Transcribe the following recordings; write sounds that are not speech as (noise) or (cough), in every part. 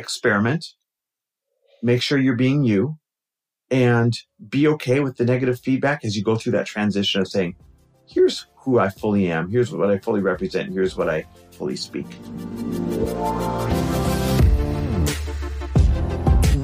experiment, make sure you're being you, and be okay with the negative feedback as you go through that transition of saying, here's who I fully am, here's what I fully represent, here's what I fully speak.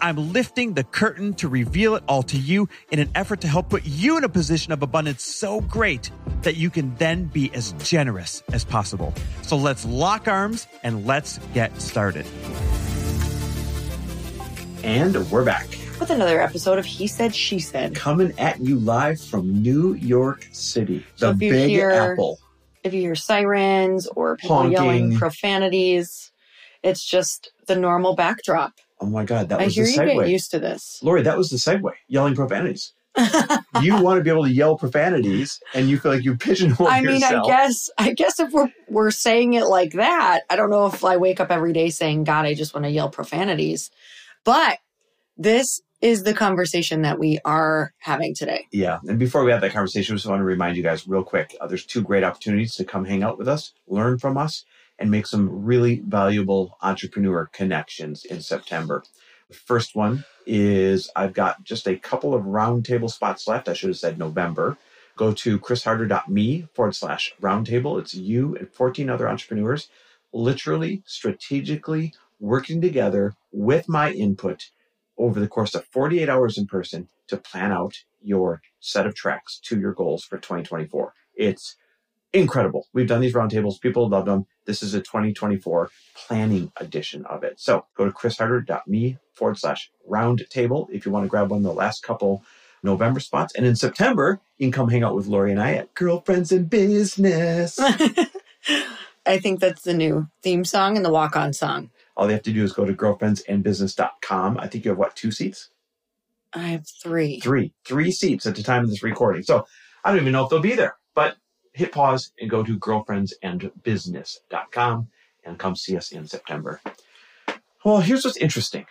I'm lifting the curtain to reveal it all to you in an effort to help put you in a position of abundance so great that you can then be as generous as possible. So let's lock arms and let's get started. And we're back. With another episode of He Said, She Said. Coming at you live from New York City, So the if you Big hear- Apple. If you hear sirens or people Honking. yelling profanities, it's just the normal backdrop. Oh my God, that I was hear the you get segue. used to this. Lori, that was the segue. Yelling profanities. you want to be able to yell profanities, and you feel like you pigeonhole (laughs) I mean, yourself. I guess, I guess if we're we're saying it like that, I don't know if I wake up every day saying, "God, I just want to yell profanities," but this is the conversation that we are having today. Yeah. And before we have that conversation, I just want to remind you guys real quick uh, there's two great opportunities to come hang out with us, learn from us, and make some really valuable entrepreneur connections in September. The first one is I've got just a couple of roundtable spots left. I should have said November. Go to chrisharder.me forward slash roundtable. It's you and 14 other entrepreneurs literally strategically working together with my input over the course of 48 hours in person to plan out your set of tracks to your goals for 2024. It's incredible. We've done these roundtables. People love them. This is a 2024 planning edition of it. So go to chrisharder.me forward slash roundtable if you want to grab one of the last couple November spots. And in September, you can come hang out with Lori and I at Girlfriends in Business. (laughs) I think that's the new theme song and the walk on song. All they have to do is go to girlfriendsandbusiness.com. I think you have what, two seats? I have three. three three seats at the time of this recording so i don't even know if they'll be there hit pause and go to girlfriendsandbusiness.com and come see us in september. Well here's what's interesting.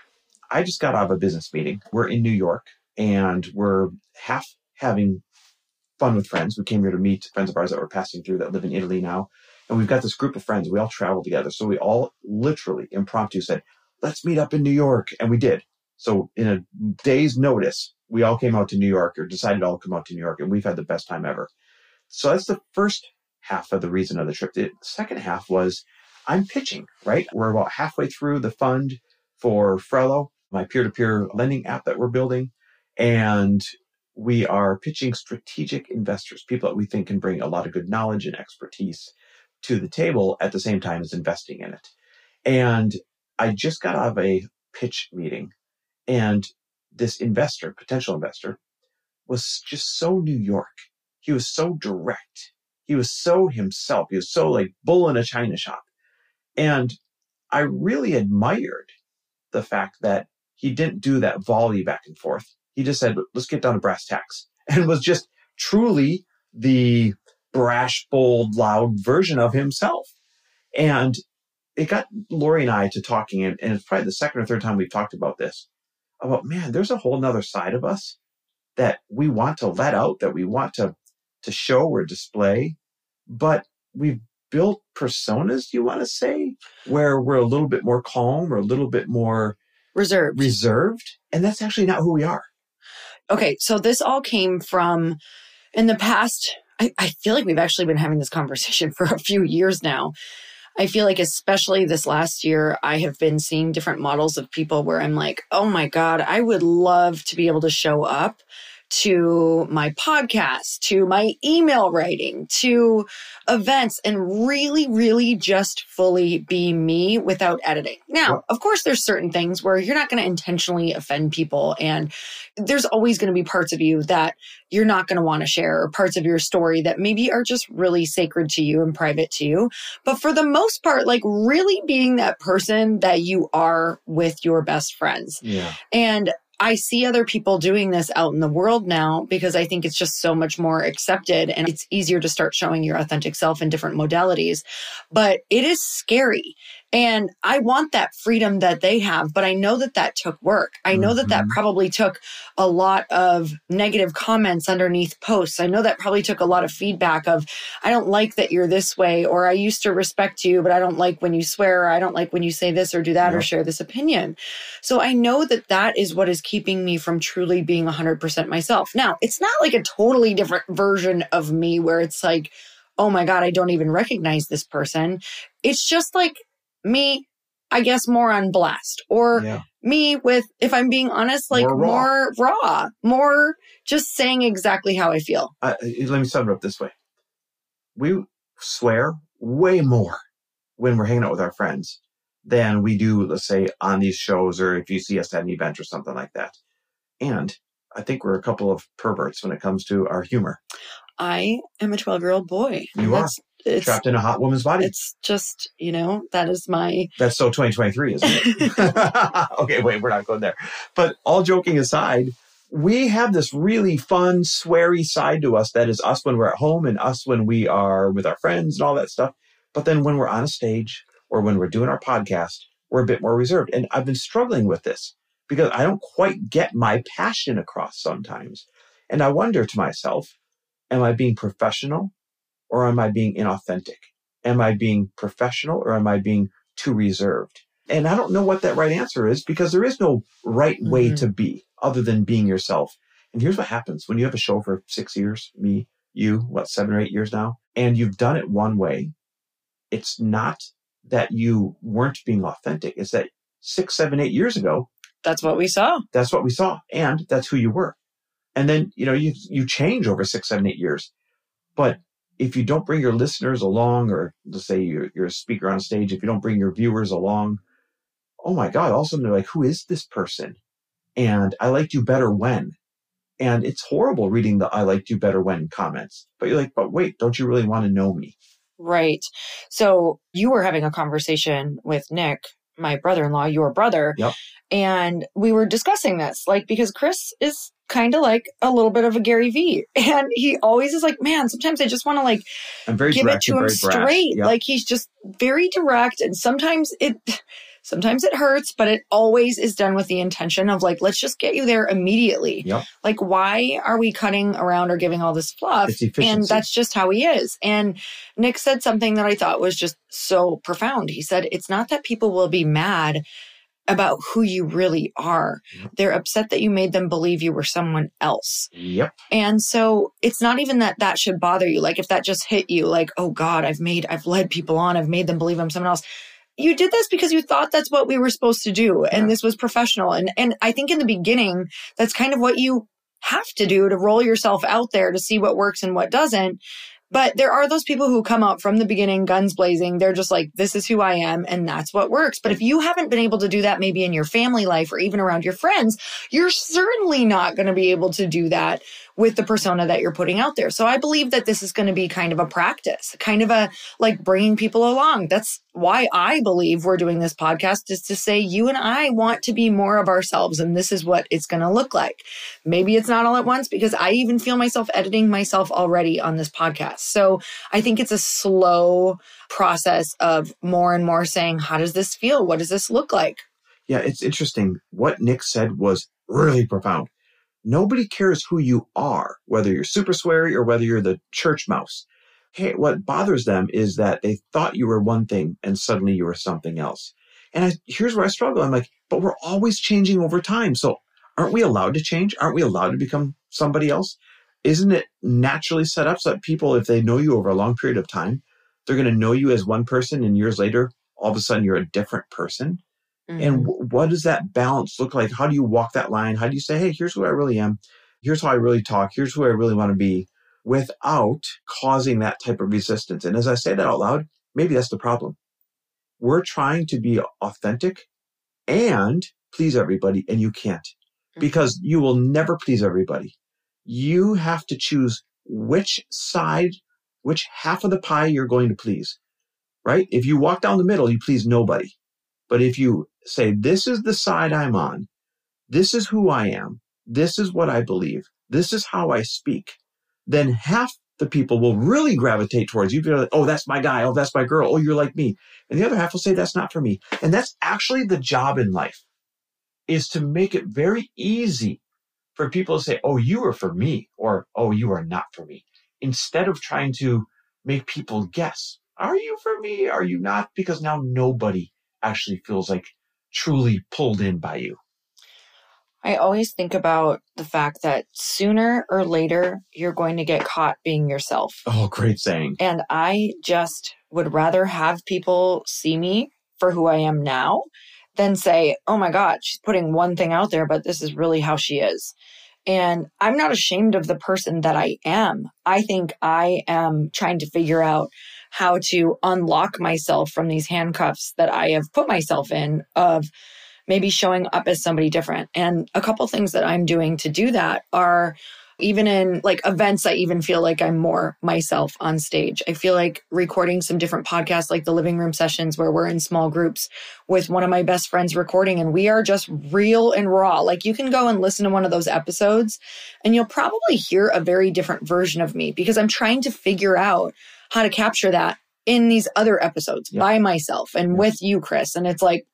I just got out of a business meeting. We're in new york and we're half having fun with friends. We came here to meet friends of ours that were passing through that live in italy now. And we've got this group of friends. We all travel together. So we all literally impromptu said let's meet up in new york. And we did. So in a day's notice, we all came out to New York or decided to all come out to New York and we've had the best time ever. So that's the first half of the reason of the trip. The second half was I'm pitching, right? We're about halfway through the fund for Frello, my peer-to-peer lending app that we're building. And we are pitching strategic investors, people that we think can bring a lot of good knowledge and expertise to the table at the same time as investing in it. And I just got out of a pitch meeting and this investor, potential investor, was just so New York. He was so direct. He was so himself. He was so like bull in a china shop. And I really admired the fact that he didn't do that volley back and forth. He just said, let's get down to brass tacks (laughs) and was just truly the brash, bold, loud version of himself. And it got Lori and I to talking, and, and it's probably the second or third time we've talked about this about man, there's a whole nother side of us that we want to let out, that we want to to show or display, but we've built personas, you want to say, where we're a little bit more calm or a little bit more Reserved. reserved. And that's actually not who we are. okay, so this all came from in the past. I, I feel like we've actually been having this conversation (laughs) for a few years now. I feel like, especially this last year, I have been seeing different models of people where I'm like, oh my God, I would love to be able to show up to my podcast, to my email writing, to events, and really, really just fully be me without editing. Now, of course, there's certain things where you're not going to intentionally offend people, and there's always going to be parts of you that you're not going to want to share, or parts of your story that maybe are just really sacred to you and private to you. But for the most part, like really being that person that you are with your best friends. Yeah. And I see other people doing this out in the world now because I think it's just so much more accepted and it's easier to start showing your authentic self in different modalities. But it is scary. And I want that freedom that they have, but I know that that took work. I know that that Mhm. probably took a lot of negative comments underneath posts. I know that probably took a lot of feedback of, I don't like that you're this way, or I used to respect you, but I don't like when you swear, or I don't like when you say this or do that or share this opinion. So I know that that is what is keeping me from truly being 100% myself. Now, it's not like a totally different version of me where it's like, oh my God, I don't even recognize this person. It's just like me, I guess, more on blast or Yeah. me with, if I'm being honest, like More raw. more raw, more just saying exactly how I feel. Uh, let me sum it up this way. We swear way more when we're hanging out with our friends than we do, let's say, on these shows or if you see us at an event or something like that. And I think we're a couple of perverts when it comes to our humor. I am a 12 year old boy. You are. It's, Trapped in a hot woman's body. it's just, you know, that is my, That's so 2023, isn't it? (laughs) (laughs) okay, wait, we're not going there. But all joking aside, we have this really fun, sweary side to us that is us when we're at home and us when we are with our friends and all that stuff. But then when we're on a stage or when we're doing our podcast, we're a bit more reserved. And I've been struggling with this because I don't quite get my passion across sometimes. And I wonder to myself, am I being professional or am I being inauthentic? Am I being professional or am I being too reserved? And I don't know what that right answer is because there is no right way Mhm. to be other than being yourself. And here's what happens when you have a show for six years, me, you, what, seven or eight years now, and you've done it one way. It's not that you weren't being authentic. It's that six, seven, eight years ago, that's what we saw. that's what we saw and that's who you were. And then, you know, you, you change over six, seven, eight years. But if you don't bring your listeners along, or let's say you're, you're a speaker on stage, if you don't bring your viewers along, oh my God, all of a sudden they're like, who is this person? And I liked you better when. And it's horrible reading the I liked you better when comments. But you're like, but wait, don't you really want to know me? Right. So you were having a conversation with Nick, my brother in law, your brother. Yep. And we were discussing this, like, because Chris is kind of like a little bit of a Gary Vee. (laughs) And he always is like, man, sometimes I just want to like give it to him straight. Yep. Like he's just very direct. And sometimes it, (sighs) sometimes it hurts, but it always is done with the intention of like, let's just get you there immediately. Yep. Like, why are we cutting around or giving all this fluff? And that's just how he is. And Nick said something that I thought was just so profound. He said, It's not that people will be mad about who you really are. Yep. They're upset that you made them believe you were someone else. Yep. And so it's not even that that should bother you. Like if that just hit you, like, oh God, I've made, I've led people on, I've made them believe I'm someone else. You did this because you thought that's what we were supposed to do. And Yeah. this was professional. And, and I think in the beginning, that's kind of what you have to do to roll yourself out there to see what works and what doesn't. But there are those people who come out from the beginning, guns blazing. They're just like, this is who I am, and that's what works. But if you haven't been able to do that, maybe in your family life or even around your friends, you're certainly not going to be able to do that with the persona that you're putting out there. So I believe that this is going to be kind of a practice, kind of a like bringing people along. That's why I believe we're doing this podcast is to say you and I want to be more of ourselves and this is what it's going to look like. Maybe it's not all at once because I even feel myself editing myself already on this podcast. So I think it's a slow process of more and more saying, how does this feel? What does this look like? Yeah, it's interesting. What Nick said was really profound. Nobody cares who you are, whether you're super sweary or whether you're the church mouse. Hey, what bothers them is that they thought you were one thing and suddenly you were something else. And I, here's where I struggle. I'm like, but we're always changing over time. So aren't we allowed to change? Aren't we allowed to become somebody else? Isn't it naturally set up so that people, if they know you over a long period of time, they're going to know you as one person and years later, all of a sudden you're a different person? Mm-hmm. And w- what does that balance look like? How do you walk that line? How do you say, hey, here's who I really am? Here's how I really talk. Here's who I really want to be without causing that type of resistance. And as I say that out loud, maybe that's the problem. We're trying to be authentic and please everybody, and you can't Mm-hmm. because you will never please everybody. You have to choose which side, which half of the pie you're going to please, right? If you walk down the middle, you please nobody. But if you say, this is the side I'm on, this is who I am, this is what I believe, this is how I speak, then half the people will really gravitate towards you. They're like, oh, that's my guy. Oh, that's my girl. Oh, you're like me. And the other half will say, that's not for me. And that's actually the job in life is to make it very easy for people to say, oh, you are for me or, oh, you are not for me. Instead of trying to make people guess, are you for me? Are you not? Because now nobody actually feels like truly pulled in by you. I always think about the fact that sooner or later you're going to get caught being yourself. Oh, great saying. And I just would rather have people see me for who I am now than say, oh my God, she's putting one thing out there, but this is really how she is. And I'm not ashamed of the person that I am. I think I am trying to figure out how to unlock myself from these handcuffs that I have put myself in of maybe showing up as somebody different. And a couple things that I'm doing to do that are even in like events, I even feel like I'm more myself on stage. I feel like recording some different podcasts, like the living room sessions where we're in small groups with one of my best friends recording and we are just real and raw. Like you can go and listen to one of those episodes and you'll probably hear a very different version of me because I'm trying to figure out how to capture that in these other episodes Yeah. by myself and Yeah. with you, Chris. And it's like,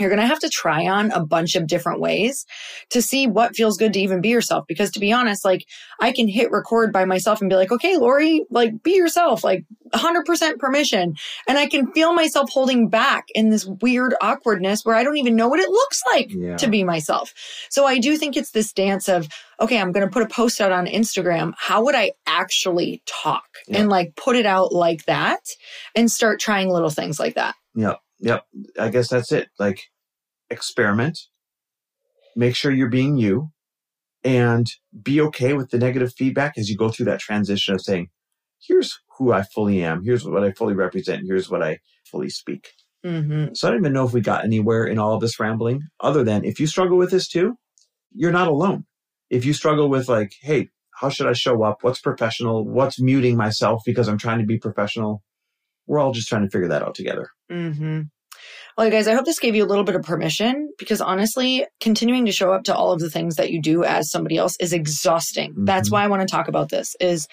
you're going to have to try on a bunch of different ways to see what feels good to even be yourself. Because to be honest, like I can hit record by myself and be like, okay, Lori, like be yourself, like 100% permission. And I can feel myself holding back in this weird awkwardness where I don't even know what it looks like Yeah. to be myself. So I do think it's this dance of, okay, I'm going to put a post out on Instagram. How would I actually talk Yeah. and like put it out like that and start trying little things like that? Yep. Yep. I guess that's it. Like experiment, make sure you're being you and be okay with the negative feedback as you go through that transition of saying, here's who I fully am. Here's what I fully represent. Here's what I fully speak. Mm-hmm. So I don't even know if we got anywhere in all of this rambling other than if you struggle with this too, you're not alone. If you struggle with like, Hey, how should I show up? What's professional? What's muting myself because I'm trying to be professional? We're all just trying to figure that out together. Mm-hmm. Well, guys, I hope this gave you a little bit of permission because honestly, continuing to show up to all of the things that you do as somebody else is exhausting. That's Mhm. why I want to talk about this is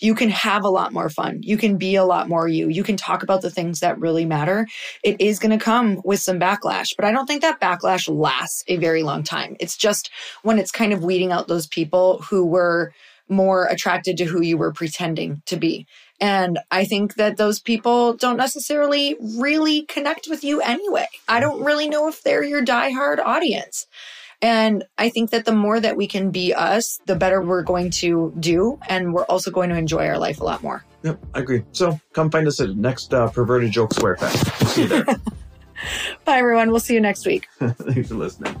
you can have a lot more fun. You can be a lot more you. You can talk about the things that really matter. It is going to come with some backlash, but I don't think that backlash lasts a very long time. It's just when it's kind of weeding out those people who were more attracted to who you were pretending to be. And I think that those people don't necessarily really connect with you anyway. I don't really know if they're your diehard audience. And I think that the more that we can be us, the better we're going to do. And we're also going to enjoy our life a lot more. Yep, I agree. So come find us at the next uh, Perverted Joke Swear Fest. We'll see you there. (laughs) Bye, everyone. We'll see you next week. (laughs) Thanks for listening.